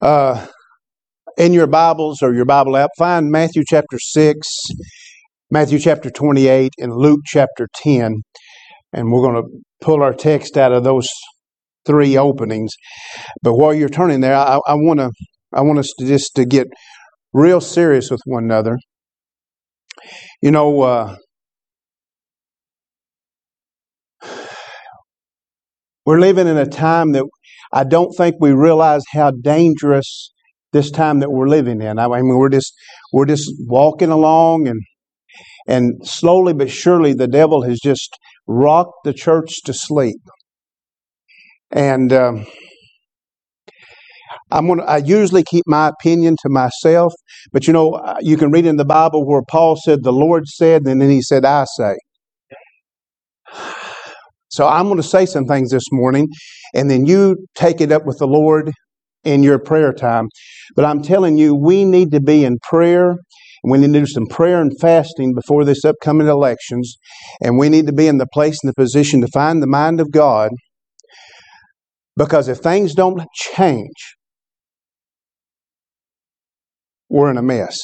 Uh, in your Bibles or your Bible app, find Matthew chapter 6, Matthew chapter 28, and Luke chapter 10. And we're going to pull our text out of those three openings. But while you're turning there, I, I want to I want us to just to get real serious with one another. You know, uh, we're living in a time that I don't think we realize how dangerous this time that we're living in. I mean, we're just we're just walking along, and and slowly but surely, the devil has just rocked the church to sleep. And um, I'm gonna. I usually keep my opinion to myself, but you know, uh, you can read in the Bible where Paul said, "The Lord said," and then he said, "I say." So I'm going to say some things this morning, and then you take it up with the Lord in your prayer time. But I'm telling you, we need to be in prayer. We need to do some prayer and fasting before this upcoming elections. And we need to be in the place and the position to find the mind of God. Because if things don't change, we're in a mess.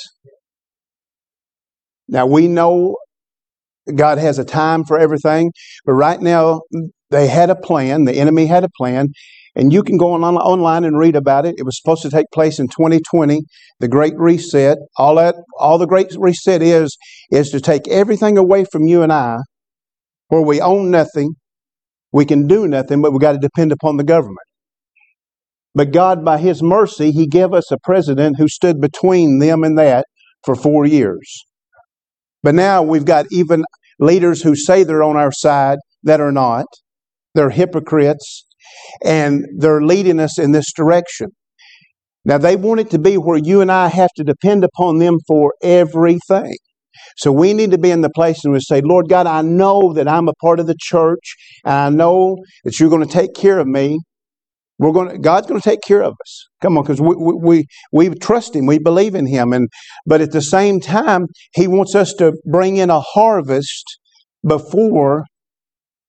Now, we know God has a time for everything, but right now they had a plan. The enemy had a plan, and you can go on, online and read about it. It was supposed to take place in 2020, the Great Reset. All that, all the Great Reset is is to take everything away from you and I, where we own nothing, we can do nothing, but we got to depend upon the government. But God, by His mercy, He gave us a president who stood between them and that for four years. But now we've got even leaders who say they're on our side that are not. They're hypocrites and they're leading us in this direction. Now, they want it to be where you and I have to depend upon them for everything. So we need to be in the place and we say, Lord God, I know that I'm a part of the church, and I know that you're going to take care of me. We're going to, God's going to take care of us. Come on, because we, we, we, we trust Him, we believe in Him. And, but at the same time, He wants us to bring in a harvest before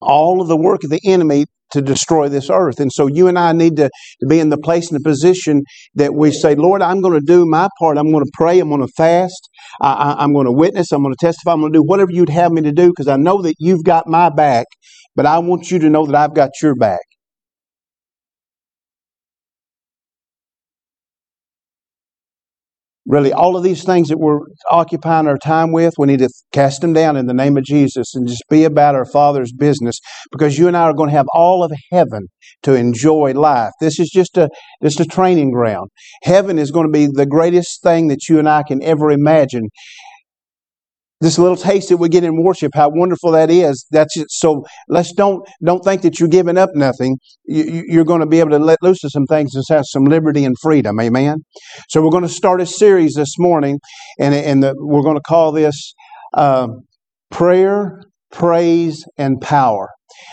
all of the work of the enemy to destroy this earth. And so you and I need to, to be in the place and the position that we say, Lord, I'm going to do my part. I'm going to pray. I'm going to fast. I, am going to witness. I'm going to testify. I'm going to do whatever you'd have me to do because I know that you've got my back, but I want you to know that I've got your back. Really all of these things that we're occupying our time with, we need to cast them down in the name of Jesus and just be about our Father's business because you and I are going to have all of heaven to enjoy life. This is just a just a training ground. Heaven is going to be the greatest thing that you and I can ever imagine this little taste that we get in worship, how wonderful that is. That's it. So let's don't don't think that you're giving up nothing. You, are going to be able to let loose of some things and have some liberty and freedom. Amen. So we're going to start a series this morning, and and the, we're going to call this uh, prayer, praise, and power.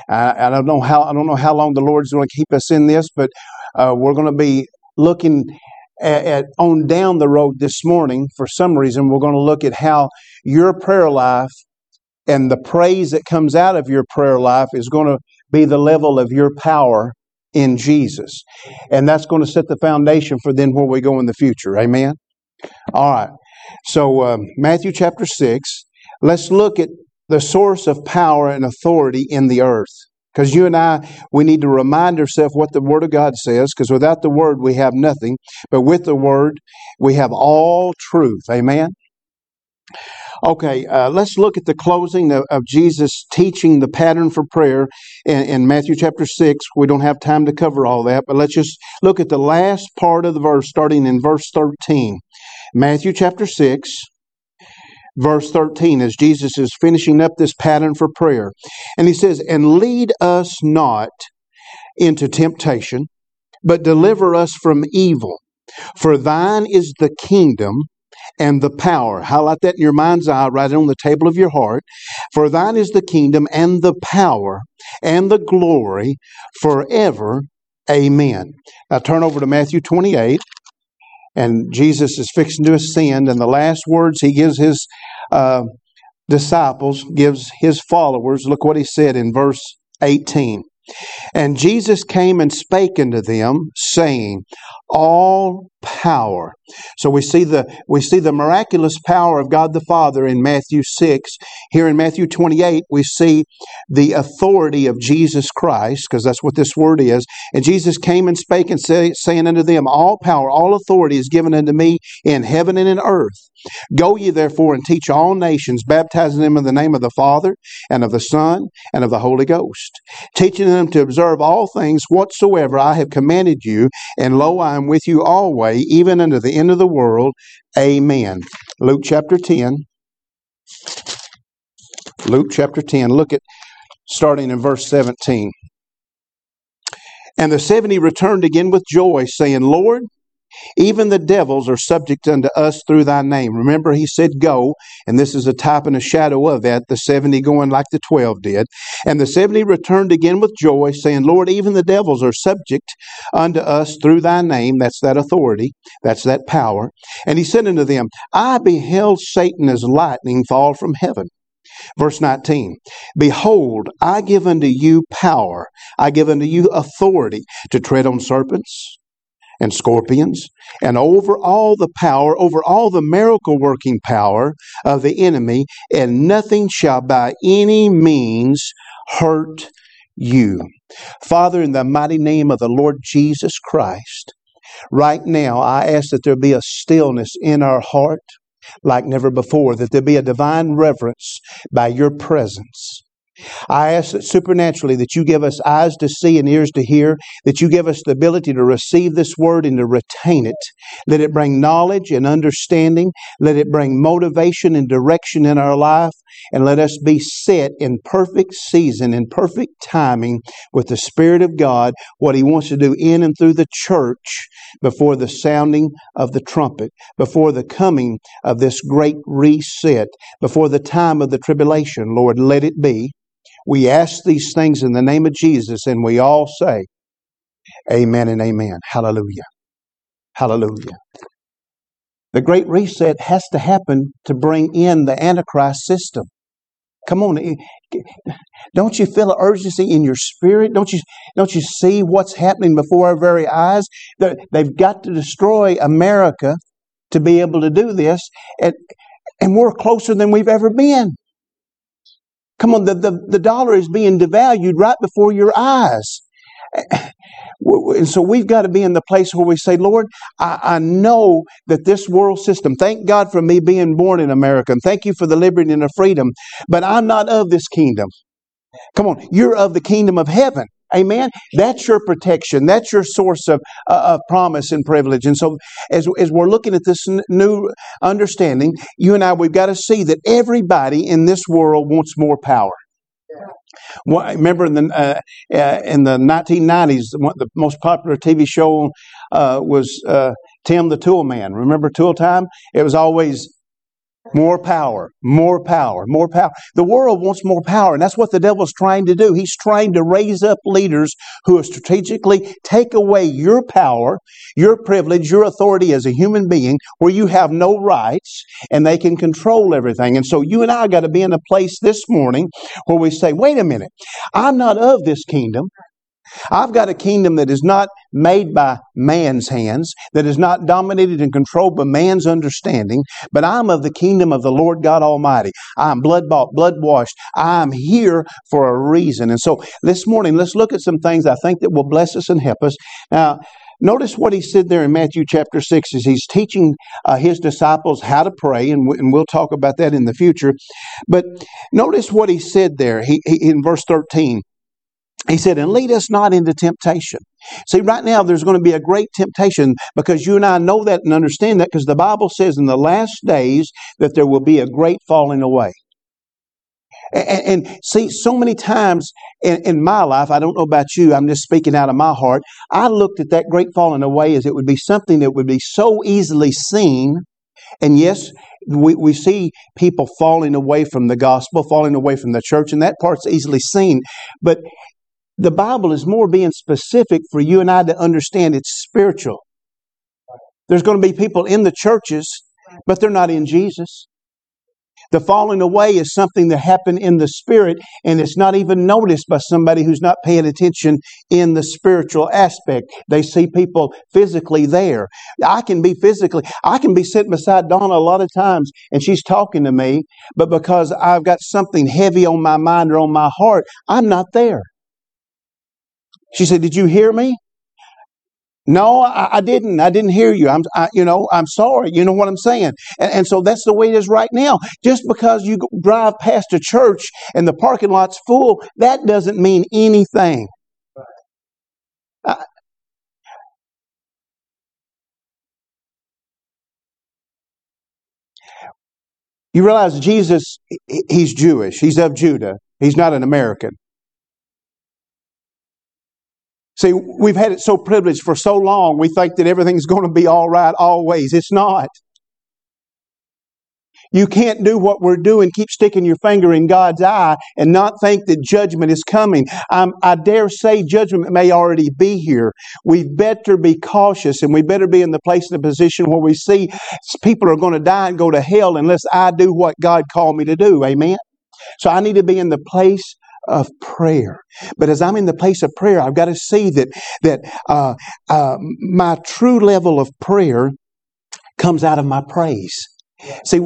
I don't know how I don't know how long the Lord's going to keep us in this, but uh, we're going to be looking at, at, on down the road this morning, for some reason, we're going to look at how your prayer life and the praise that comes out of your prayer life is going to be the level of your power in Jesus. And that's going to set the foundation for then where we go in the future. Amen? All right. So, um, Matthew chapter 6, let's look at the source of power and authority in the earth. Because you and I, we need to remind ourselves what the Word of God says, because without the Word, we have nothing. But with the Word, we have all truth. Amen? Okay, uh, let's look at the closing of, of, Jesus teaching the pattern for prayer in, in, Matthew chapter 6. We don't have time to cover all that, but let's just look at the last part of the verse, starting in verse 13. Matthew chapter 6, verse 13 as Jesus is finishing up this pattern for prayer. And he says, And lead us not into temptation, but deliver us from evil. For thine is the kingdom and the power. Highlight that in your mind's eye, write it on the table of your heart. For thine is the kingdom and the power and the glory forever. Amen. Now turn over to Matthew 28 and Jesus is fixing to ascend, and the last words he gives his uh, disciples, gives his followers, look what he said in verse 18. And Jesus came and spake unto them, saying, All power. So we see the we see the miraculous power of God the Father in Matthew 6. Here in Matthew 28, we see the authority of Jesus Christ, because that's what this word is. And Jesus came and spake and say, saying unto them, All power, all authority is given unto me in heaven and in earth. Go ye therefore and teach all nations, baptizing them in the name of the Father and of the Son and of the Holy Ghost, teaching them to observe all things whatsoever I have commanded you, and lo, I am with you always, even unto the end of the world. Amen. Luke chapter 10. Luke chapter 10. Look at starting in verse 17. And the seventy returned again with joy, saying, Lord, even the devils are subject unto us through thy name. Remember, he said, Go, and this is a type and a shadow of that, the 70 going like the 12 did. And the 70 returned again with joy, saying, Lord, even the devils are subject unto us through thy name. That's that authority, that's that power. And he said unto them, I beheld Satan as lightning fall from heaven. Verse 19 Behold, I give unto you power, I give unto you authority to tread on serpents and scorpions, and over all the power, over all the miracle working power of the enemy, and nothing shall by any means hurt you. Father, in the mighty name of the Lord Jesus Christ, right now I ask that there be a stillness in our heart like never before, that there be a divine reverence by your presence. I ask that supernaturally that you give us eyes to see and ears to hear, that you give us the ability to receive this word and to retain it. Let it bring knowledge and understanding. Let it bring motivation and direction in our life. And let us be set in perfect season, in perfect timing with the Spirit of God, what He wants to do in and through the church before the sounding of the trumpet, before the coming of this great reset, before the time of the tribulation. Lord, let it be. We ask these things in the name of Jesus, and we all say, Amen and amen. Hallelujah. Hallelujah. The Great Reset has to happen to bring in the Antichrist system. Come on. Eh, don't you feel an urgency in your spirit? Don't you, don't you see what's happening before our very eyes? They've got to destroy America to be able to do this, and, and we're closer than we've ever been. Come on, the, the, the dollar is being devalued right before your eyes. And so we've got to be in the place where we say, Lord, I, I, know that this world system, thank God for me being born in America, and thank you for the liberty and the freedom, but I'm not of this kingdom. Come on, you're of the kingdom of heaven. Amen. That's your protection. That's your source of, uh, of promise and privilege. And so, as, as we're looking at this n- new understanding, you and I, we've got to see that everybody in this world wants more power. Well, remember in the uh, uh, in the 1990s, the most popular TV show uh, was uh, Tim the Tool Man. Remember Tool Time? It was always more power, more power, more power. The world wants more power, and that's what the devil's trying to do. He's trying to raise up leaders who will strategically take away your power, your privilege, your authority as a human being, where you have no rights, and they can control everything. And so you and I got to be in a place this morning where we say, wait a minute, I'm not of this kingdom. I've got a kingdom that is not made by man's hands, that is not dominated and controlled by man's understanding, but I'm of the kingdom of the Lord God Almighty. I'm blood bought, blood washed. I'm here for a reason. And so this morning, let's look at some things I think that will bless us and help us. Now, Notice what he said there in Matthew chapter 6 as he's teaching uh, his disciples how to pray, and, w- and, we'll talk about that in the future. But notice what he said there he, he, in verse 13. He said, and lead us not into temptation. See, right now there's going to be a great temptation because you and I know that and understand that because the Bible says in the last days that there will be a great falling away. And, and see, so many times in, in, my life, I don't know about you, I'm just speaking out of my heart, I looked at that great falling away as it would be something that would be so easily seen. And yes, we, we see people falling away from the gospel, falling away from the church, and that part's easily seen. But the Bible is more being specific for you and I to understand it's spiritual. There's going to be people in the churches, but they're not in Jesus. The falling away is something that happened in the spirit and it's not even noticed by somebody who's not paying attention in the spiritual aspect. They see people physically there. I can be physically, I can be sitting beside Donna a lot of times and she's talking to me, but because I've got something heavy on my mind or on my heart, I'm not there. She said, Did you hear me? No, I, I, didn't. I didn't hear you. I'm, I, you know, I'm sorry. You know what I'm saying? And, and, so that's the way it is right now. Just because you drive past a church and the parking lot's full, that doesn't mean anything. You realize Jesus, he's Jewish. He's of Judah. He's not an American. See, we've had it so privileged for so long, we think that everything's going to be all right always. It's not. You can't do what we're doing, keep sticking your finger in God's eye and not think that judgment is coming. Um, I dare say judgment may already be here. We better be cautious and we better be in the place and the position where we see people are going to die and go to hell unless I do what God called me to do. Amen? So I need to be in the place of prayer. But as I'm in the place of prayer, I've got to see that that uh, uh, my true level of prayer comes out of my praise. See,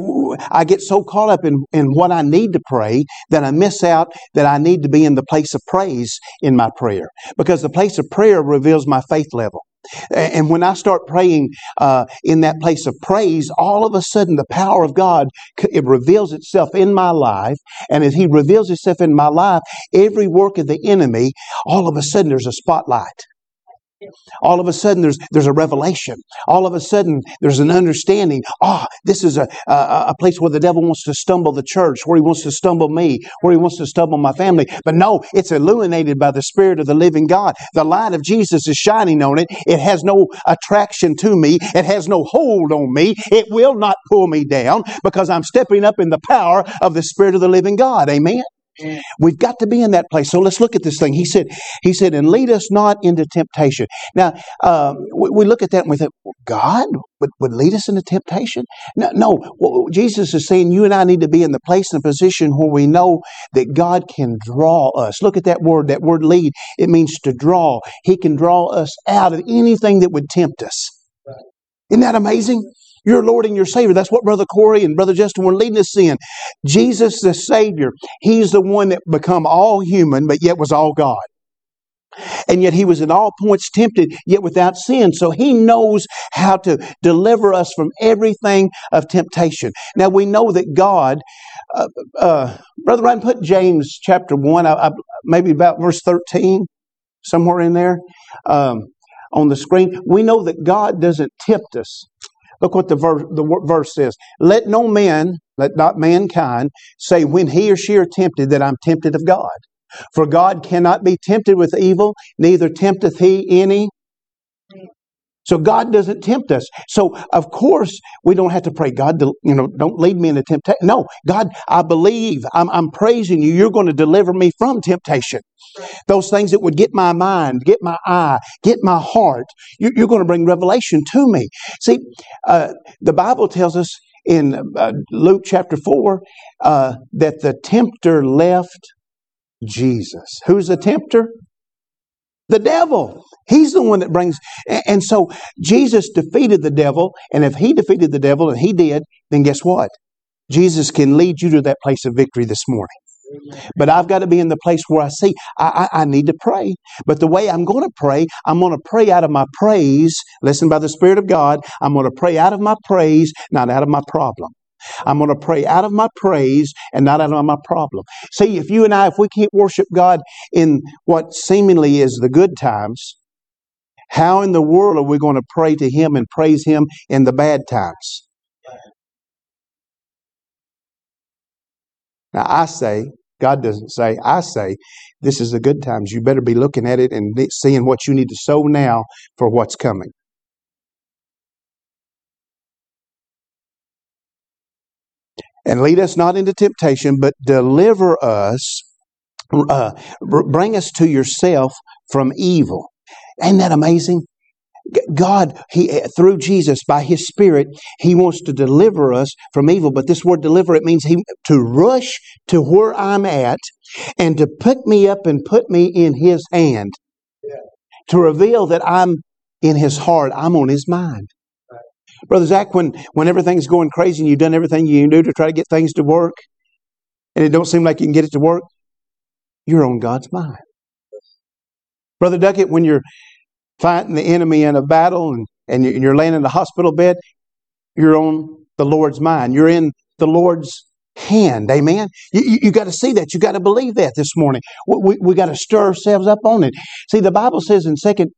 I get so caught up in, in what I need to pray that I miss out that I need to be in the place of praise in my prayer. Because the place of prayer reveals my faith level. And when I start praying uh, in that place of praise, all of a sudden the power of God it reveals itself in my life. And as He reveals itself in my life, every work of the enemy, all of a sudden there's a spotlight. All of a sudden, there's there's a revelation. All of a sudden, there's an understanding. Ah, oh, this is a, a, a place where the devil wants to stumble the church, where he wants to stumble me, where he wants to stumble my family. But no, it's illuminated by the Spirit of the living God. The light of Jesus is shining on it. It has no attraction to me. It has no hold on me. It will not pull me down because I'm stepping up in the power of the Spirit of the living God. Amen. We've got to be in that place. So let's look at this thing. He said, He said, and lead us not into temptation. Now, um, we, we, look at that and we think, well, God would, would lead us into temptation? No, no. Well, Jesus is saying you and I need to be in the place and position where we know that God can draw us. Look at that word, that word lead. It means to draw. He can draw us out of anything that would tempt us. Isn't that amazing? Your Lord and your Savior. That's what Brother Corey and Brother Justin were leading us in. Jesus the Savior, He's the one that become all human, but yet was all God. And yet he was at all points tempted, yet without sin. So he knows how to deliver us from everything of temptation. Now we know that God, uh, uh, Brother Ryan, put James chapter 1, I, I, maybe about verse 13, somewhere in there um, on the screen. We know that God doesn't tempt us Look what the verse, the verse says. Let no man, let not mankind say when he or she are tempted that I'm tempted of God. For God cannot be tempted with evil, neither tempteth he any so God doesn't tempt us. So of course we don't have to pray, God, you know, don't lead me into temptation. No, God, I believe, I'm, I'm praising you. You're going to deliver me from temptation. Those things that would get my mind, get my eye, get my heart, you, are going to bring revelation to me. See, uh, the Bible tells us in uh, Luke chapter 4 uh, that the tempter left Jesus. Who's the tempter? The devil. He's the one that brings. And so Jesus defeated the devil. And if he defeated the devil, and he did, then guess what? Jesus can lead you to that place of victory this morning. But I've got to be in the place where I see I, I, I need to pray. But the way I'm going to pray, I'm going to pray out of my praise. Listen by the Spirit of God. I'm going to pray out of my praise, not out of my problem. I'm going to pray out of my praise and not out of my problem. See, if you and I, if we can't worship God in what seemingly is the good times, how in the world are we going to pray to Him and praise Him in the bad times? Now, I say, God doesn't say, I say, this is the good times. You better be looking at it and seeing what you need to sow now for what's coming. And lead us not into temptation, but deliver us, uh, bring us to yourself from evil. Ain't that amazing? God, He through Jesus by His Spirit, He wants to deliver us from evil. But this word deliver, it means He to rush to where I'm at and to pick me up and put me in His hand. To reveal that I'm in His heart, I'm on His mind. Brother Zach, when, when everything's going crazy and you've done everything you can do to try to get things to work, and it don't seem like you can get it to work, you're on God's mind. Brother Duckett, when you're fighting the enemy in a battle and, and you're laying in the hospital bed, you're on the Lord's mind. You're in the Lord's hand. Amen. You, you, you got to see that. You got to believe that this morning. We, we, we got to stir ourselves up on it. See, the Bible says in Second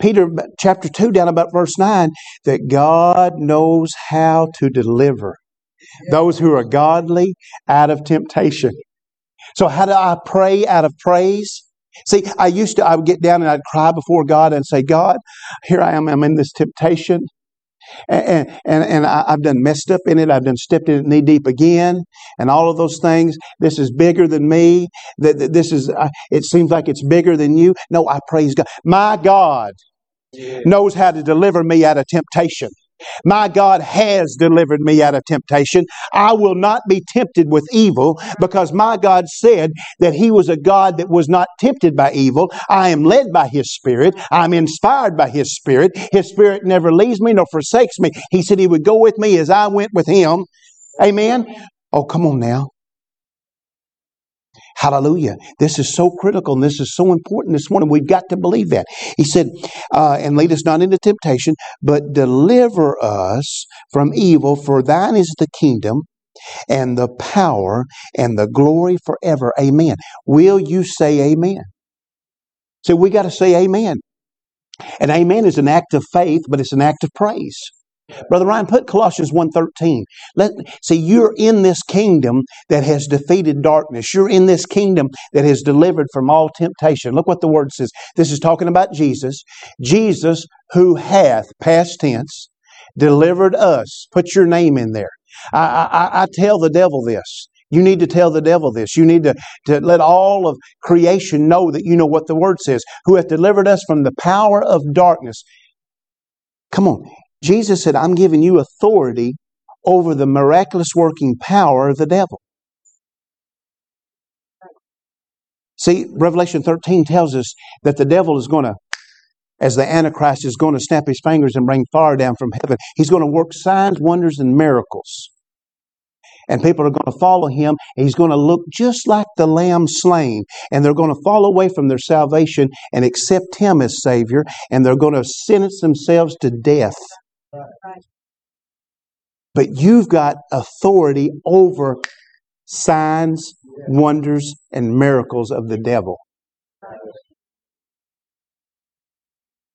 Peter chapter 2, down about verse 9, that God knows how to deliver those who are godly out of temptation. So, how do I pray out of praise? See, I used to, I would get down and I'd cry before God and say, God, here I am, I'm in this temptation. And, and, and I've done messed up in it. I've done stepped in it knee deep again, and all of those things. This is bigger than me. That this is. Uh, it seems like it's bigger than you. No, I praise God. My God knows how to deliver me out of temptation. My God has delivered me out of temptation. I will not be tempted with evil because my God said that He was a God that was not tempted by evil. I am led by His Spirit. I'm inspired by His Spirit. His Spirit never leaves me nor forsakes me. He said He would go with me as I went with Him. Amen. Oh, come on now. Hallelujah. This is so critical and this is so important this morning. We've got to believe that. He said, uh, and lead us not into temptation, but deliver us from evil, for thine is the kingdom and the power and the glory forever. Amen. Will you say amen? So we got to say amen. And amen is an act of faith, but it's an act of praise. Brother Ryan, put Colossians 1.13. Let, see, you're in this kingdom that has defeated darkness. You're in this kingdom that has delivered from all temptation. Look what the word says. This is talking about Jesus. Jesus who hath, past tense, delivered us. Put your name in there. I, I, I tell the devil this. You need to tell the devil this. You need to, to let all of creation know that you know what the word says. Who hath delivered us from the power of darkness. Come on. Jesus said, I'm giving you authority over the miraculous working power of the devil. See, Revelation 13 tells us that the devil is going to, as the Antichrist is going to snap his fingers and bring fire down from heaven, he's going to work signs, wonders, and miracles. And people are going to follow him, and he's going to look just like the lamb slain. And they're going to fall away from their salvation and accept him as Savior, and they're going to sentence themselves to death. But you've got authority over signs, wonders, and miracles of the devil.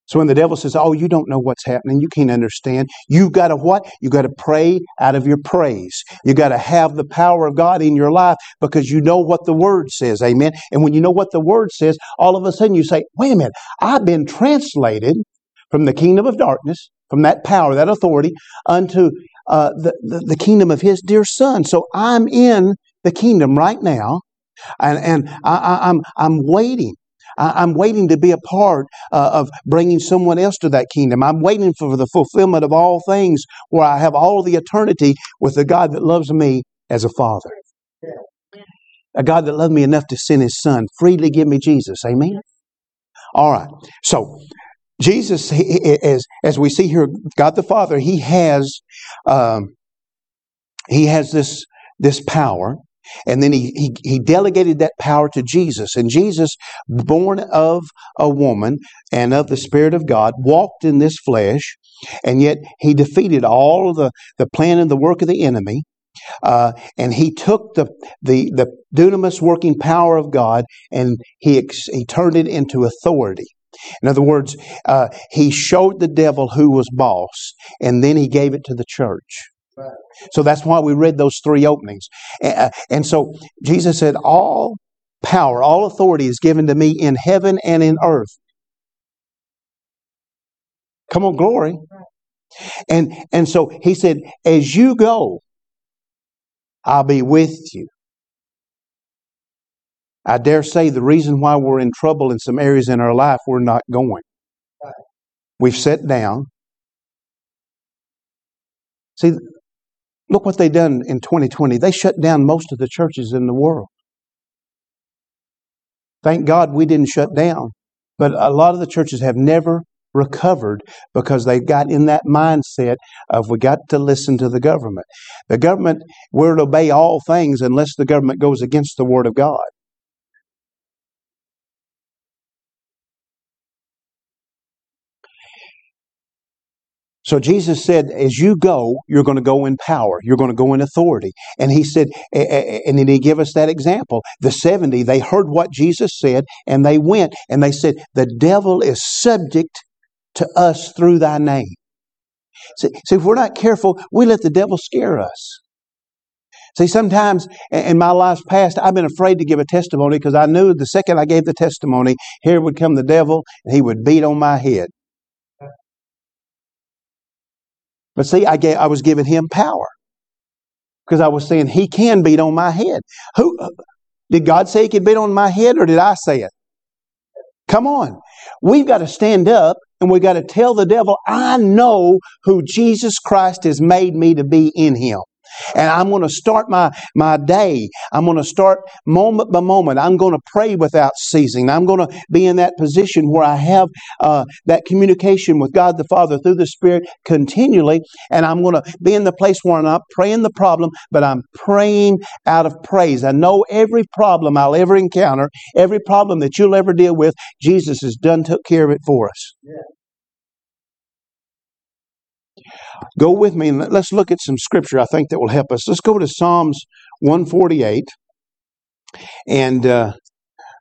So when the devil says, Oh, you don't know what's happening, you can't understand, you've got to what? You've got to pray out of your praise. You've got to have the power of God in your life because you know what the Word says. Amen. And when you know what the Word says, all of a sudden you say, Wait a minute, I've been translated from the kingdom of darkness from that power, that authority, unto uh, the, the, the, kingdom of his dear son. So I'm in the kingdom right now, and, and I, am I'm, I'm waiting. I, am waiting to be a part uh, of bringing someone else to that kingdom. I'm waiting for the fulfillment of all things where I have all the eternity with the God that loves me as a father. A God that loved me enough to send his son, freely give me Jesus. Amen? All right. So Jesus, as, as we see here, God the Father, He has, um, He has this, this power. And then he, he, he delegated that power to Jesus. And Jesus, born of a woman and of the Spirit of God, walked in this flesh, and yet he defeated all of the, the plan and the work of the enemy. Uh, and he took the, the, the dunamis working power of God and he, ex, he turned it into authority. In other words, uh, he showed the devil who was boss, and then he gave it to the church. So that's why we read those three openings. Uh, and so Jesus said, All power, all authority is given to me in heaven and in earth. Come on, glory. And, and so he said, As you go, I'll be with you. I dare say the reason why we're in trouble in some areas in our life, we're not going. We've sat down. See, look what they done in 2020. They shut down most of the churches in the world. Thank God we didn't shut down. But a lot of the churches have never recovered because they got in that mindset of we got to listen to the government. The government, we're to obey all things unless the government goes against the Word of God. So Jesus said, as you go, you're going to go in power. You're going to go in authority. And he said, and then he gave us that example. The 70, they heard what Jesus said and they went and they said, the devil is subject to us through thy name. See, see, if we're not careful, we let the devil scare us. See, sometimes in my life's past, I've been afraid to give a testimony because I knew the second I gave the testimony, here would come the devil and he would beat on my head. But see, I, gave, I was giving him power because I was saying he can beat on my head. Who uh, did God say he could beat on my head, or did I say it? Come on, we've got to stand up and we've got to tell the devil, I know who Jesus Christ has made me to be in him. And I'm going to start my, my day. I'm going to start moment by moment. I'm going to pray without ceasing. I'm going to be in that position where I have uh, that communication with God the Father through the Spirit continually. And I'm going to be in the place where I'm not praying the problem, but I'm praying out of praise. I know every problem I'll ever encounter, every problem that you'll ever deal with, Jesus has done, took care of it for us. Yeah. Go with me and let's look at some scripture I think that will help us. Let's go to Psalms 148. And uh,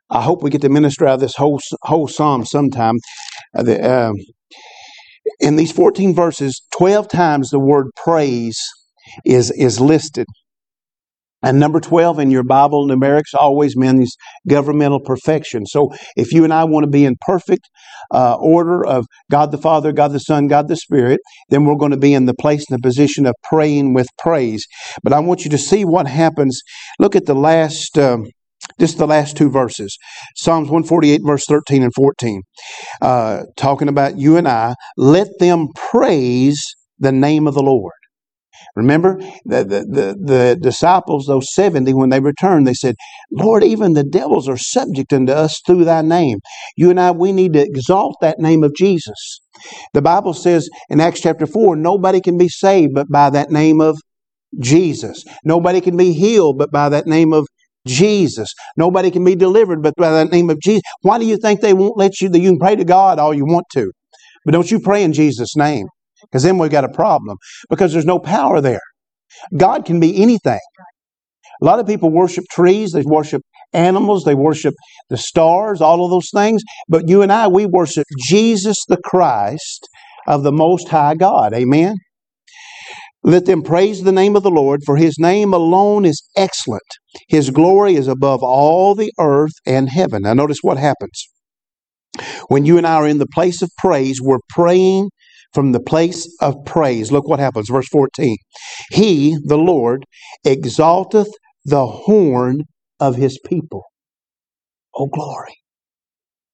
I hope we get to minister out of this whole, whole psalm sometime. Uh, the, uh, in these 14 verses, 12 times the word praise is, is listed. And number 12 in your Bible numerics always means governmental perfection. So if you and I want to be in perfect uh, order of God the Father, God the Son, God the Spirit, then we're going to be in the place and the position of praying with praise. But I want you to see what happens. Look at the last. Um, just the last two verses Psalms 148, verse 13 and 14, uh, talking about you and I. Let them praise the name of the Lord. Remember, the, the, the, the, disciples, those 70, when they returned, they said, Lord, even the devils are subject unto us through thy name. You and I, we need to exalt that name of Jesus. The Bible says in Acts chapter 4, nobody can be saved but by that name of Jesus. Nobody can be healed but by that name of Jesus. Nobody can be delivered but by that name of Jesus. Why do you think they won't let you? You can pray to God all you want to, but don't you pray in Jesus' name. Because then we've got a problem because there's no power there. God can be anything. A lot of people worship trees, they worship animals, they worship the stars, all of those things. But you and I, we worship Jesus the Christ of the Most High God. Amen? Let them praise the name of the Lord, for his name alone is excellent. His glory is above all the earth and heaven. Now, notice what happens. When you and I are in the place of praise, we're praying from the place of praise. Look what happens. Verse 14. He, the Lord, exalteth the horn of his people. Oh, glory.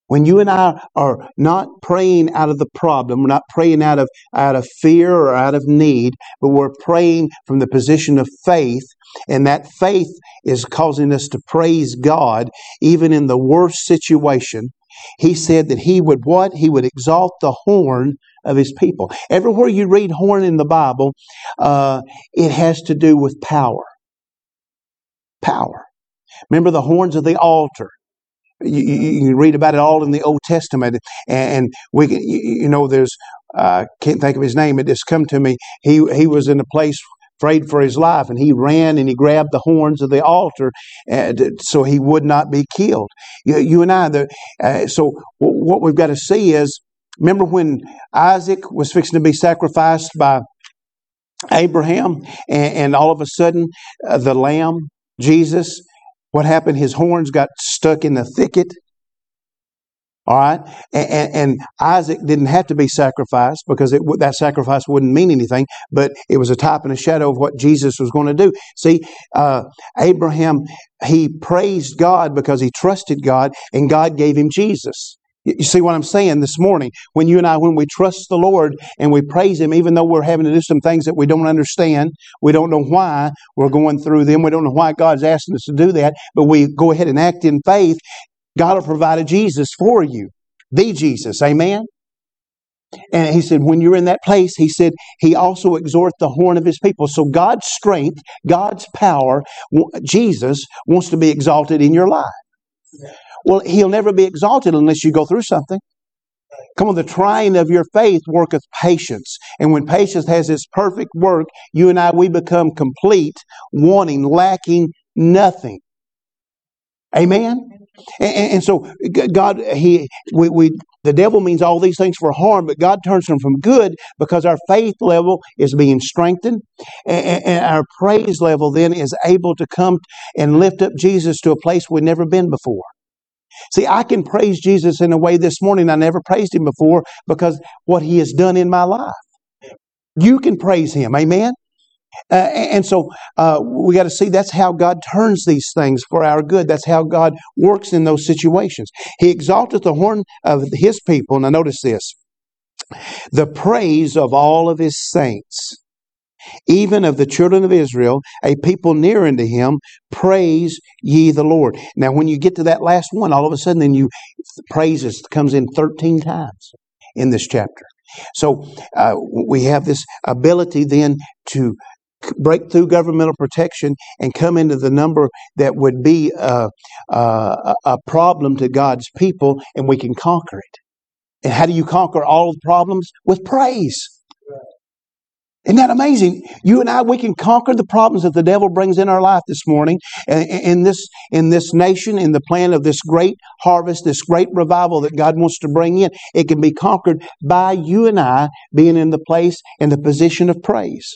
When you and I are not praying out of the problem, we're not praying out of, out of fear or out of need, but we're praying from the position of faith, and that faith is causing us to praise God even in the worst situation. He said that he would what? He would exalt the horn of his people. Everywhere you read horn in the Bible, uh, it has to do with power. Power. Remember the horns of the altar. You, you, you read about it all in the Old Testament, and we, can, you know, there's I uh, can't think of his name. It just come to me. He he was in a place afraid for his life, and he ran and he grabbed the horns of the altar, uh, so he would not be killed. You, you and I, the, uh, so what we've got to see is Remember when Isaac was fixing to be sacrificed by Abraham, and, and all of a sudden uh, the lamb, Jesus, what happened? His horns got stuck in the thicket. All right, and, and, Isaac didn't have to be sacrificed because it, that sacrifice wouldn't mean anything, but it was a type and a shadow of what Jesus was going to do. See, uh, Abraham he praised God because he trusted God, and God gave him Jesus. You see what I'm saying this morning? When you and I, when we trust the Lord and we praise Him, even though we're having to do some things that we don't understand, we don't know why we're going through them, we don't know why God's asking us to do that, but we go ahead and act in faith, God will provide a Jesus for you. The Jesus. Amen? And he said, when you're in that place, he said, he also exhort the horn of his people. So God's strength, God's power, Jesus wants to be exalted in your life. Well, he'll never be exalted unless you go through something. Come on, the trying of your faith worketh patience. And when patience has its perfect work, you and I, we become complete, wanting, lacking nothing. Amen? And, and, so God, He, we, we, the devil means all these things for harm, but God turns them from good because our faith level is being strengthened, and, and our praise level then is able to come and lift up Jesus to a place we've never been before. See, I can praise Jesus in a way this morning I never praised him before because what he has done in my life. You can praise him. Amen. Uh, and so uh, we got to see that's how God turns these things for our good. That's how God works in those situations. He exalteth the horn of his people. Now, notice this the praise of all of his saints, even of the children of Israel, a people near unto him, praise ye the Lord. Now, when you get to that last one, all of a sudden, then you praises comes in 13 times in this chapter. So uh, we have this ability then to break through governmental protection and come into the number that would be a, a, a problem to God's people, and we can conquer it. And how do you conquer all the problems? With praise. Isn't that amazing? You and I, we can conquer the problems that the devil brings in our life this morning, in this in this nation, in the plan of this great harvest, this great revival that God wants to bring in. It can be conquered by you and I being in the place in the position of praise.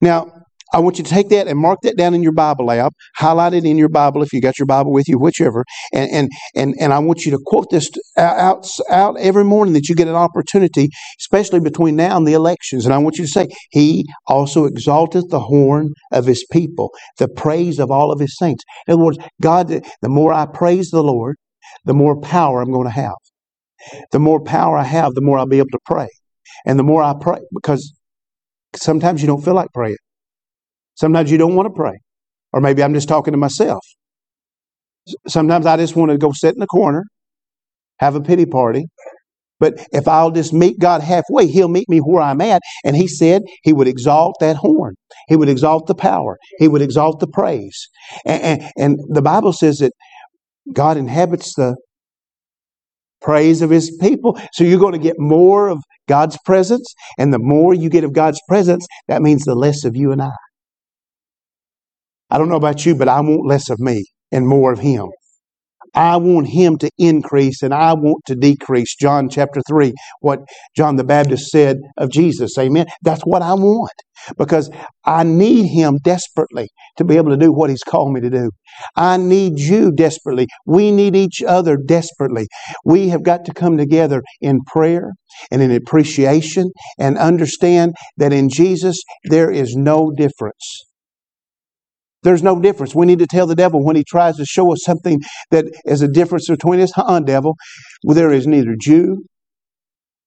Now, I want you to take that and mark that down in your Bible app, highlight it in your Bible if you got your Bible with you, whichever. And and and, and I want you to quote this out, out every morning that you get an opportunity, especially between now and the elections. And I want you to say, He also exalteth the horn of His people, the praise of all of His saints. In other words, God, the more I praise the Lord, the more power I'm going to have. The more power I have, the more I'll be able to pray. And the more I pray, because Sometimes you don't feel like praying. Sometimes you don't want to pray. Or maybe I'm just talking to myself. Sometimes I just want to go sit in the corner, have a pity party. But if I'll just meet God halfway, He'll meet me where I'm at. And He said He would exalt that horn. He would exalt the power. He would exalt the praise. And, and, and the Bible says that God inhabits the praise of His people. So you're going to get more of God's presence. And the more you get of God's presence, that means the less of you and I. I don't know about you, but I want less of me and more of Him. I want him to increase and I want to decrease. John chapter 3, what John the Baptist said of Jesus. Amen. That's what I want because I need him desperately to be able to do what he's called me to do. I need you desperately. We need each other desperately. We have got to come together in prayer and in appreciation and understand that in Jesus there is no difference. There's no difference. We need to tell the devil when he tries to show us something that is a difference between us, huh, devil. Well, there is neither Jew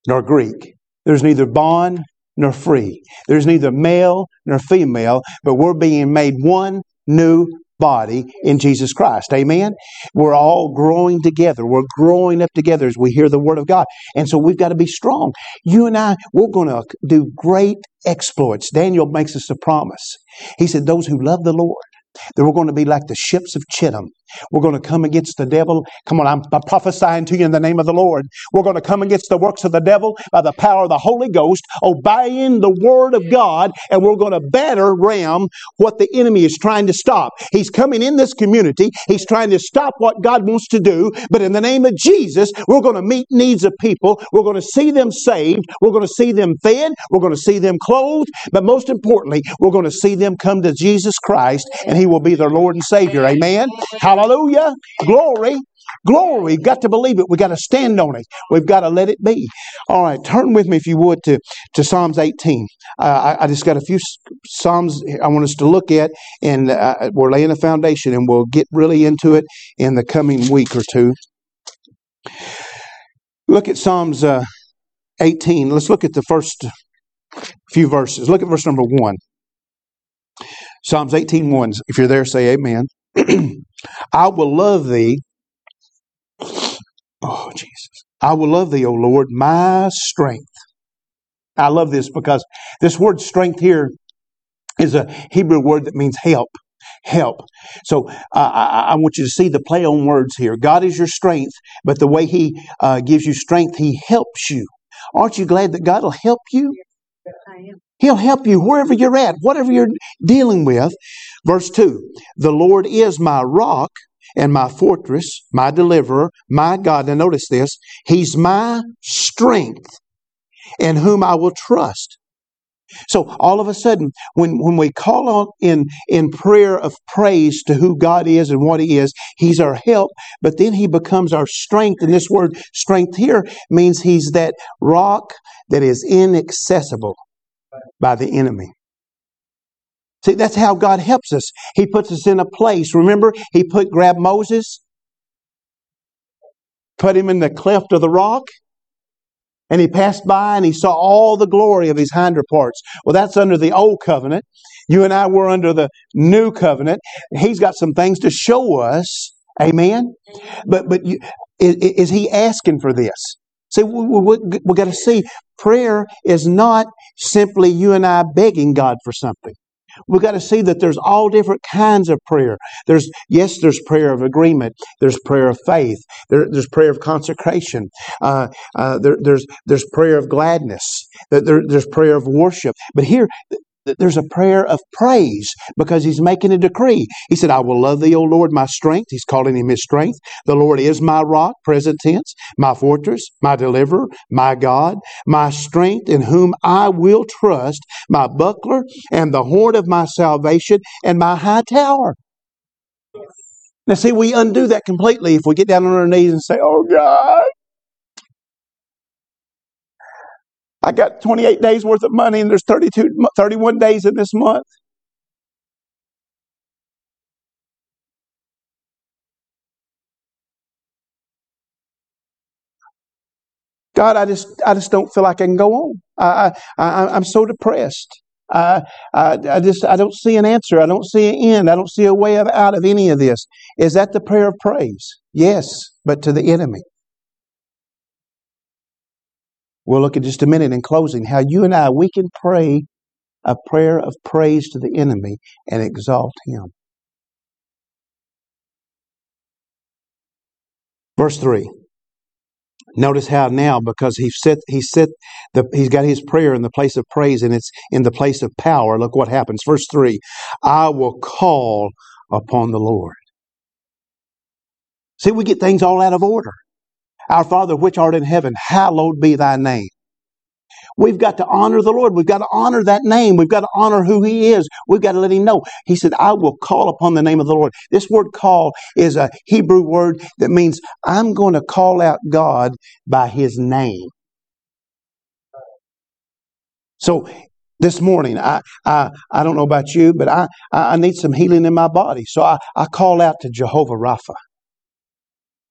nor Greek. There's neither bond nor free. There's neither male nor female, but we're being made one new body in Jesus Christ. Amen? We're all growing together. We're growing up together as we hear the Word of God. And so we've got to be strong. You and I, we're going to do great exploits. Daniel makes us a promise. He said, Those who love the Lord that we're going to be like the ships of Chittim. We're going to come against the devil. Come on, I'm, prophesying to you in the name of the Lord. We're going to come against the works of the devil by the power of the Holy Ghost, obeying the word of God, and we're going to batter ram what the enemy is trying to stop. He's coming in this community. He's trying to stop what God wants to do. But in the name of Jesus, we're going to meet needs of people. We're going to see them saved. We're going to see them fed. We're going to see them clothed. But most importantly, we're going to see them come to Jesus Christ, and He will be their Lord and Savior. Amen. Hallelujah. Glory. Glory. We've got to believe it. We've got to stand on it. We've got to let it be. All right. Turn with me, if you would, to, to Psalms 18. Uh, I, I, just got a few Psalms I want us to look at, and uh, we're laying a foundation, and we'll get really into it in the coming week or two. Look at Psalms uh, 18. Let's look at the first few verses. Look at verse number 1. Psalms 18 1. If you're there, say amen. I will love thee. Oh, Jesus. I will love thee, O Lord, my strength. I love this because this word strength here is a Hebrew word that means help. Help. So uh, I, I, want you to see the play on words here. God is your strength, but the way He uh, gives you strength, He helps you. Aren't you glad that God will help you? He'll help you wherever you're at, whatever you're dealing with. Verse 2 The Lord is my rock and my fortress, my deliverer, my God. Now notice this He's my strength in whom I will trust. So all of a sudden, when, when we call on in, in prayer of praise to who God is and what He is, He's our help, but then He becomes our strength. And this word strength here means He's that rock that is inaccessible by the enemy. See, that's how God helps us. He puts us in a place. Remember, He put grab Moses, put him in the cleft of the rock, and he passed by and he saw all the glory of his hinder parts. Well, that's under the old covenant. You and I were under the new covenant. He's got some things to show us. Amen. But but you, is, is he asking for this? See, we, we, we got to see prayer is not simply you and I begging God for something. We've got to see that there's all different kinds of prayer. There's, yes, there's prayer of agreement. There's prayer of faith. There, there's prayer of consecration. Uh, uh, there, there's, there's prayer of gladness. There, there's prayer of worship. But here, there's a prayer of praise because he's making a decree. He said, I will love thee, O Lord, my strength. He's calling him his strength. The Lord is my rock, present tense, my fortress, my deliverer, my God, my strength in whom I will trust, my buckler and the horn of my salvation and my high tower. Now, see, we undo that completely if we get down on our knees and say, Oh God, I got 28 days worth of money and there's 32, 31 days in this month. God, I just, I just don't feel like I can go on. I, I, I am so depressed. I, I, I just, I don't see an answer. I don't see an end. I don't see a way of, out of any of this. Is that the prayer of praise? Yes, but to the enemy. We'll look at just a minute in closing how you and I, we can pray a prayer of praise to the enemy and exalt him. Verse 3. Notice how now, because he set, he set the, he's got his prayer in the place of praise and it's in the place of power. Look what happens. Verse 3 I will call upon the Lord. See, we get things all out of order. Our Father which art in heaven, hallowed be thy name. We've got to honor the Lord. We've got to honor that name. We've got to honor who He is. We've got to let Him know. He said, I will call upon the name of the Lord. This word call is a Hebrew word that means I'm going to call out God by His name. So this morning, I, I, I don't know about you, but I, I need some healing in my body. So I, I call out to Jehovah Rapha,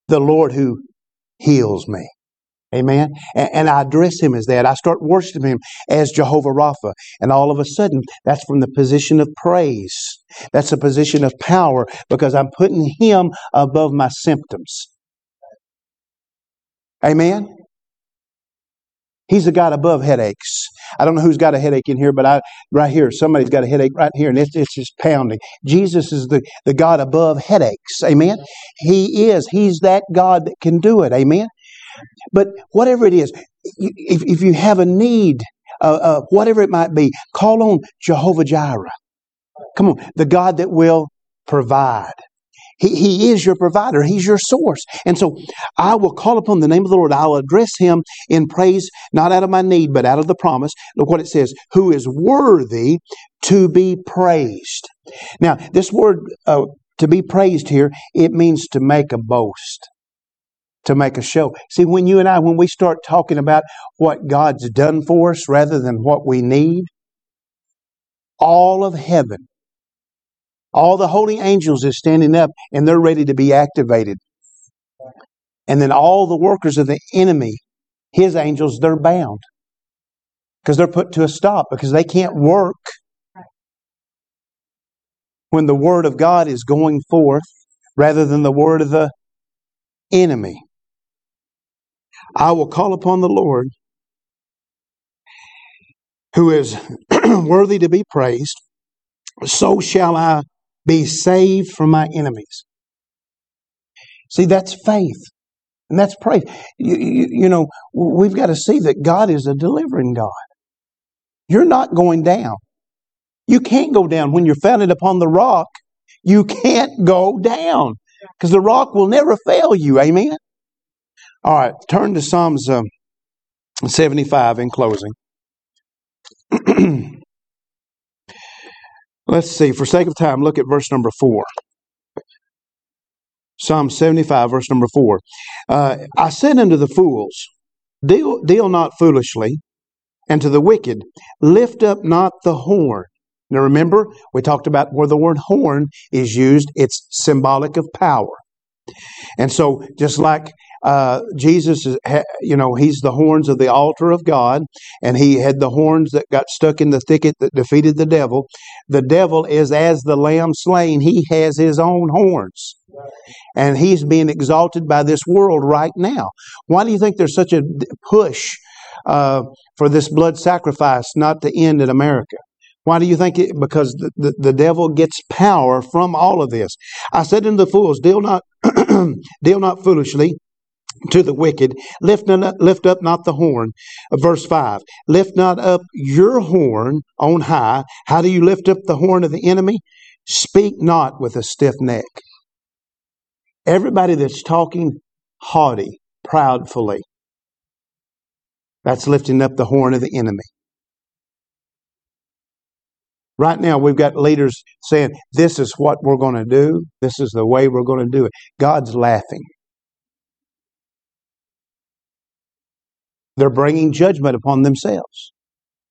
the Lord who heals me. Amen. And, and, I address him as that. I start worshiping him as Jehovah Rapha. And all of a sudden, that's from the position of praise. That's a position of power because I'm putting him above my symptoms. Amen. He's the God above headaches. I don't know who's got a headache in here, but I right here, somebody's got a headache right here, and it's, it's just pounding. Jesus is the, the God above headaches. Amen. He is. He's that God that can do it. Amen. But whatever it is, if, if you have a need, uh, uh, whatever it might be, call on Jehovah Jireh. Come on, the God that will provide. He, he is your provider. He's your source. And so I will call upon the name of the Lord. I'll address him in praise, not out of my need, but out of the promise. Look what it says, who is worthy to be praised. Now, this word uh, to be praised here, it means to make a boast to make a show. See, when you and I, when we start talking about what God's done for us rather than what we need, all of heaven, all the holy angels is standing up and they're ready to be activated. And then all the workers of the enemy His angels, they're bound because they're put to a stop because they can't work when the word of God is going forth rather than the word of the enemy. I will call upon the Lord who is worthy to be praised. So shall I be saved from my enemies. See, that's faith. And that's praise. You, you, you, know, we've got to see that God is a delivering God. You're not going down. You can't go down. When you're founded upon the rock, you can't go down because the rock will never fail you. Amen? All right, turn to Psalms um, 75 in closing. Let's see, for sake of time, look at verse number 4. Psalm 75, verse number 4. Uh, I said unto the fools, deal, deal not foolishly, and to the wicked, lift up not the horn. Now remember, we talked about where the word horn is used, it's symbolic of power. And so, just like uh, Jesus is, you know, he's the horns of the altar of God, and he had the horns that got stuck in the thicket that defeated the devil. The devil is as the lamb slain, he has his own horns. And he's being exalted by this world right now. Why do you think there's such a push uh, for this blood sacrifice not to end in America? Why do you think it? Because the, the, the, devil gets power from all of this. I said unto the fools, deal not, deal not foolishly to the wicked, lift, not, lift up not the horn. Verse 5 Lift not up your horn on high. How do you lift up the horn of the enemy? Speak not with a stiff neck. Everybody that's talking haughty, proudfully, that's lifting up the horn of the enemy. Right now, we've got leaders saying, This is what we're going to do. This is the way we're going to do it. God's laughing. They're bringing judgment upon themselves.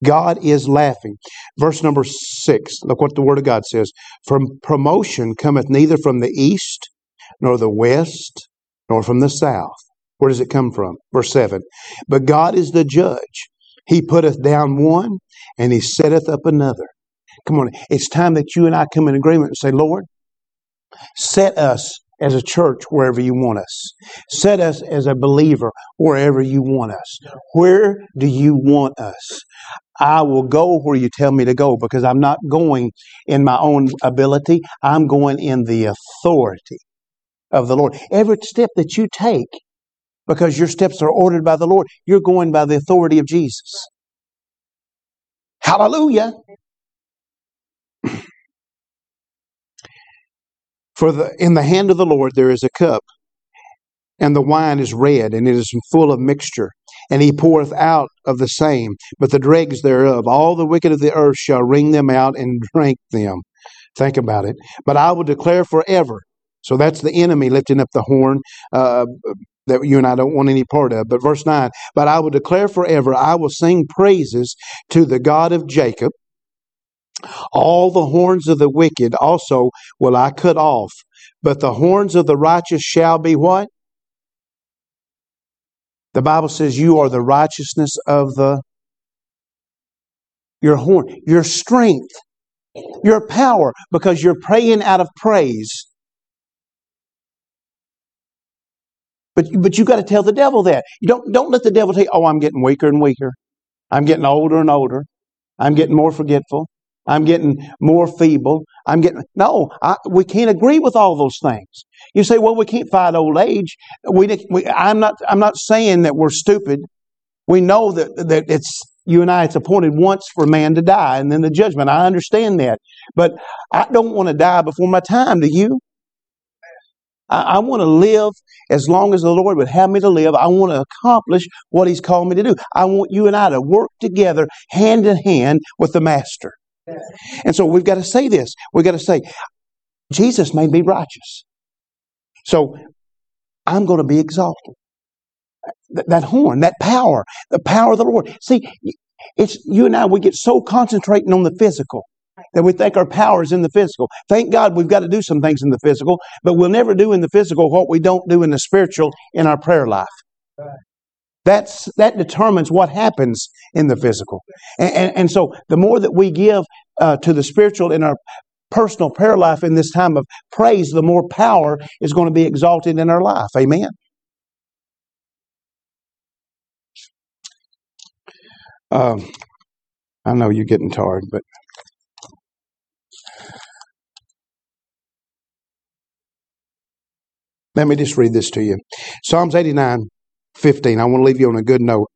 God is laughing. Verse number six, look what the Word of God says. From promotion cometh neither from the east, nor the west, nor from the south. Where does it come from? Verse 7. But God is the judge. He putteth down one, and he setteth up another. Come on, it's time that you and I come in agreement and say, Lord, set us as a church wherever you want us. Set us as a believer wherever you want us. Where do you want us? I will go where you tell me to go because I'm not going in my own ability. I'm going in the authority of the Lord. Every step that you take, because your steps are ordered by the Lord, you're going by the authority of Jesus. Hallelujah. For the, in the hand of the Lord there is a cup, and the wine is red, and it is full of mixture. And he poureth out of the same, but the dregs thereof, all the wicked of the earth shall wring them out and drink them. Think about it. But I will declare forever. So that's the enemy lifting up the horn uh, that you and I don't want any part of. But verse 9, but I will declare forever, I will sing praises to the God of Jacob. All the horns of the wicked also will I cut off, but the horns of the righteous shall be what? The Bible says you are the righteousness of the your horn, your strength, your power, because you're praying out of praise. But but you got to tell the devil that. You don't don't let the devil tell you, oh, I'm getting weaker and weaker. I'm getting older and older. I'm getting more forgetful. I'm getting more feeble. I'm getting no. I, we can't agree with all those things. You say, well, we can't fight old age. We, we, I'm not. I'm not saying that we're stupid. We know that that it's you and I. It's appointed once for man to die, and then the judgment. I understand that, but I don't want to die before my time. Do you? I, I want to live as long as the Lord would have me to live. I want to accomplish what He's called me to do. I want you and I to work together, hand in hand, with the Master. And so we've got to say this. We've got to say, Jesus made me righteous. So I'm going to be exalted. That, that horn, that power, the power of the Lord. See, it's you and I, we get so concentrating on the physical that we think our power is in the physical. Thank God we've got to do some things in the physical, but we'll never do in the physical what we don't do in the spiritual in our prayer life. That's, that determines what happens in the physical. And, and, and so the more that we give uh, to the spiritual in our personal prayer life in this time of praise, the more power is going to be exalted in our life. Amen. Um, I know you're getting tired, but let me just read this to you. Psalms 89, 15. I want to leave you on a good note.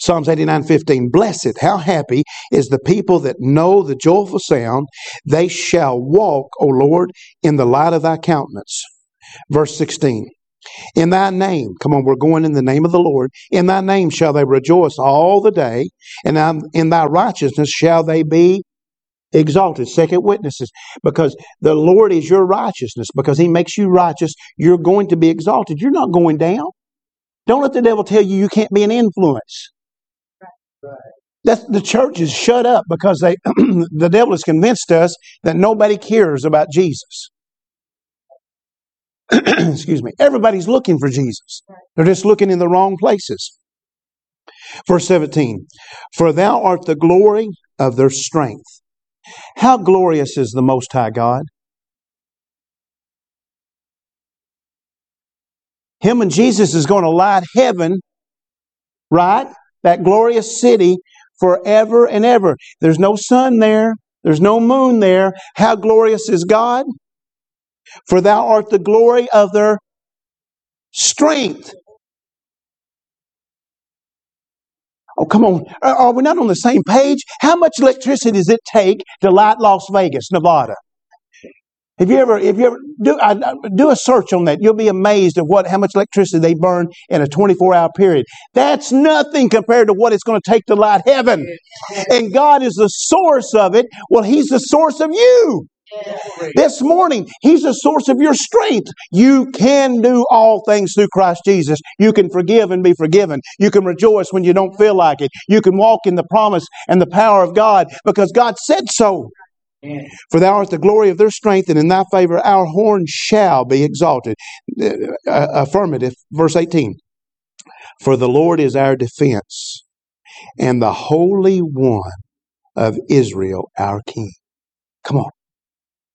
Psalms 89, 15. Blessed, how happy is the people that know the joyful sound. They shall walk, O Lord, in the light of thy countenance. Verse 16. In thy name, come on, we're going in the name of the Lord. In thy name shall they rejoice all the day, and in thy righteousness shall they be exalted. Second witnesses, because the Lord is your righteousness, because he makes you righteous, you're going to be exalted. You're not going down. Don't let the devil tell you you can't be an influence. That's, the church is shut up because they, the devil has convinced us that nobody cares about Jesus. Excuse me. Everybody's looking for Jesus. They're just looking in the wrong places. Verse 17 For thou art the glory of their strength. How glorious is the Most High God? Him and Jesus is going to light heaven, right? That glorious city forever and ever. There's no sun there. There's no moon there. How glorious is God? For thou art the glory of their strength. Oh, come on. Are we not on the same page? How much electricity does it take to light Las Vegas, Nevada? If you ever, if you ever do, uh, do a search on that, you'll be amazed at what how much electricity they burn in a 24-hour period. That's nothing compared to what it's going to take to light heaven. And God is the source of it. Well, He's the source of you. This morning, He's the source of your strength. You can do all things through Christ Jesus. You can forgive and be forgiven. You can rejoice when you don't feel like it. You can walk in the promise and the power of God because God said so. For thou art the glory of their strength, and in thy favor our horn shall be exalted. Uh, uh affirmative, verse 18. For the Lord is our defense, and the Holy One of Israel our King. Come on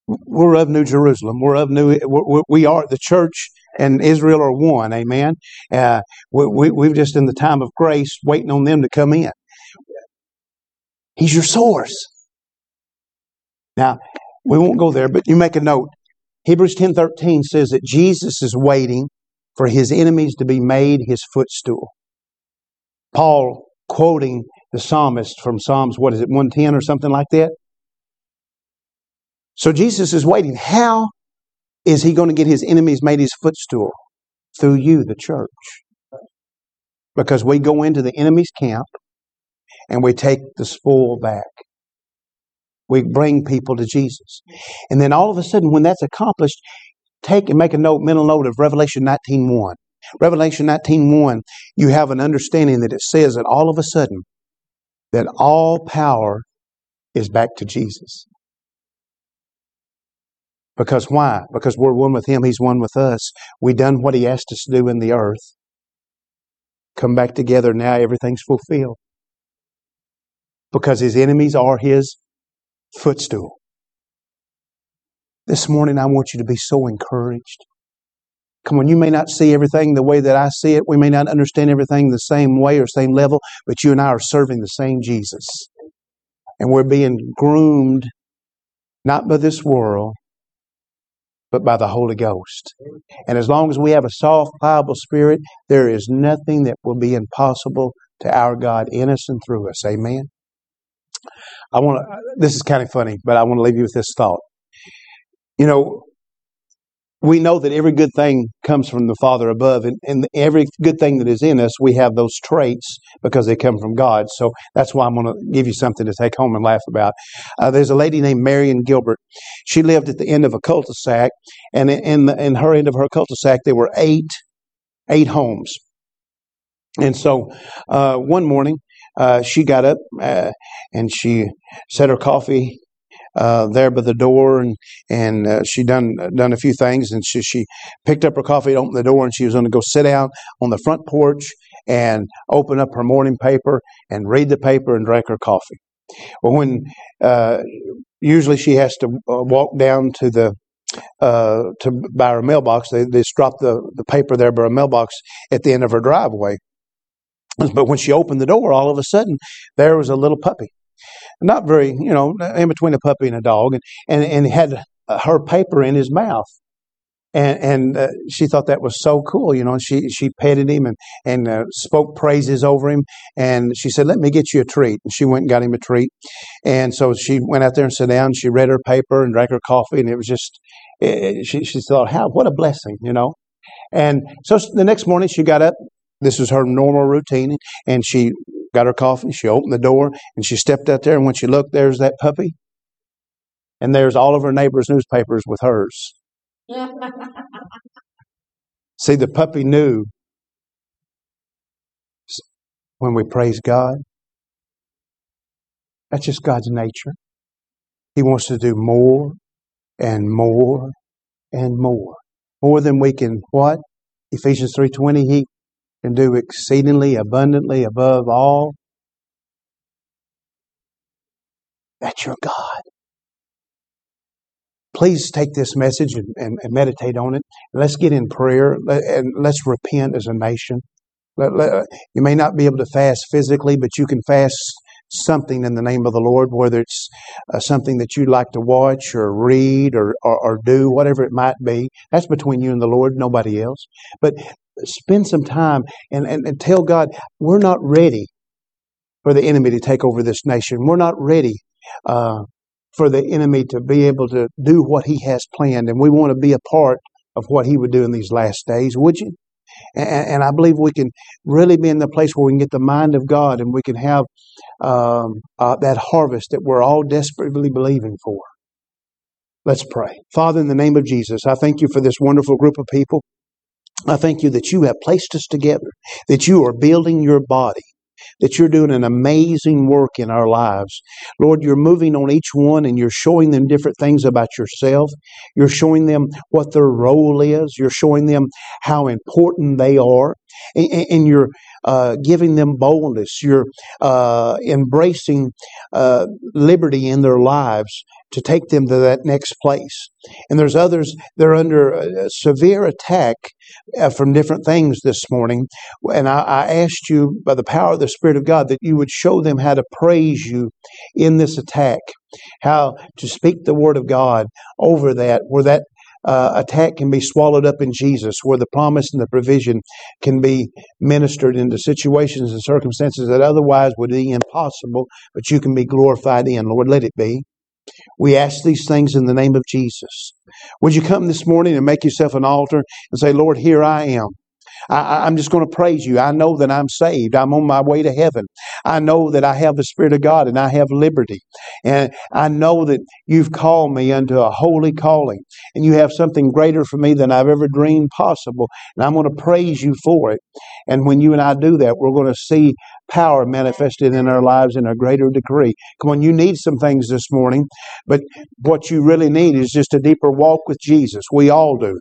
we're of New Jerusalem. We're of New. We're, the church and Israel are one. Amen. Uh, we, we, we've just in the time of grace, waiting on them to come in. He's your source. Now we won't go there, but you make a note. Hebrews ten thirteen says that Jesus is waiting for his enemies to be made his footstool. Paul quoting the psalmist from Psalms, what is it, 110 or something like that? So Jesus is waiting. How is he going to get his enemies made his footstool? Through you, the church. Because we go into the enemy's camp and we take the spoil back. We bring people to Jesus. And then all of a sudden, when that's accomplished, take and make a note, mental note of Revelation 19.1. Revelation 19.1, you have an understanding that it says that all of a sudden, that all power is back to Jesus. Because why? Because we're one with Him, He's one with us. We done what He asked us to do in the earth. Come back together now, everything's fulfilled. Because His enemies are His footstool. This morning, I want you to be so encouraged. Come on, you may not see everything the way that I see it. We may not understand everything the same way or same level, but you and I are serving the same Jesus. And we're being groomed not by this world, but by the Holy Ghost. And as long as we have a soft, pliable spirit, there is nothing that will be impossible to our God in us and through us. Amen. I want to, this is kind of funny, but I want to leave you with this thought. You know, we know that every good thing comes from the Father above, and, and every good thing that is in us, we have those traits because they come from God. So that's why I'm going to give you something to take home and laugh about. Uh, there's a lady named Marion Gilbert. She lived at the end of a cul-de-sac, and in, the, in her end of her cul-de-sac, there were eight eight homes. And so uh, one morning, uh, she got up uh, and she set her coffee uh, there by the door, and and uh, she done done a few things, and she she picked up her coffee, opened the door, and she was going to go sit out on the front porch and open up her morning paper and read the paper and drink her coffee. Well, when uh, usually she has to uh, walk down to the uh, to by her mailbox, they, they just drop the, the paper there by her mailbox at the end of her driveway. But when she opened the door, all of a sudden there was a little puppy, not very, you know, in between a puppy and a dog, and and, and had her paper in his mouth and and uh, she thought that was so cool, you know. And She she petted him and and uh, spoke praises over him, and she said, "Let me get you a treat." And she went and got him a treat, and so she went out there and sat down. And She read her paper and drank her coffee, and it was just it, she she thought, "How what a blessing," you know. And so the next morning she got up. This was her normal routine, and she got her coffee. She opened the door and she stepped out there, and when she looked, there's that puppy, and there's all of her neighbors' newspapers with hers. See, the puppy knew when we praise God. That's just God's nature. He wants to do more and more and more. More than we can what? Ephesians 3:20 he can do exceedingly abundantly above all. That's your God please take this message and, and, and meditate on it. Let's get in prayer and let's repent as a nation. Let, let, you may not be able to fast physically, but you can fast something in the name of the Lord, whether it's uh, something that you'd like to watch or read or, or, or, do, whatever it might be. That's between you and the Lord, nobody else. But spend some time and, and, and tell God, we're not ready for the enemy to take over this nation. We're not ready uh, for the enemy to be able to do what he has planned. And we want to be a part of what he would do in these last days, would you? And, and I believe we can really be in the place where we can get the mind of God and we can have um, uh, that harvest that we're all desperately believing for. Let's pray. Father, in the name of Jesus, I thank you for this wonderful group of people. I thank you that you have placed us together, that you are building your body that you're doing an amazing work in our lives. Lord, you're moving on each one and you're showing them different things about yourself. You're showing them what their role is. You're showing them how important they are. And, and you're uh, giving them boldness. You're uh, embracing uh, liberty in their lives to take them to that next place. And there's others that are under severe attack uh, from different things this morning. And I, I, asked you by the power of the Spirit of God that you would show them how to praise you in this attack, how to speak the Word of God over that, where that uh, attack can be swallowed up in Jesus, where the promise and the provision can be ministered into situations and circumstances that otherwise would be impossible, but you can be glorified in. Lord, let it be. We ask these things in the name of Jesus. Would you come this morning and make yourself an altar and say, Lord, here I am. I, am just going to praise you. I know that I'm saved. I'm on my way to heaven. I know that I have the Spirit of God and I have liberty. And I know that you've called me unto a holy calling and you have something greater for me than I've ever dreamed possible. And I'm going to praise you for it. And when you and I do that, we're going to see power manifested in our lives in a greater degree. Come on, you need some things this morning, but what you really need is just a deeper walk with Jesus. We all do.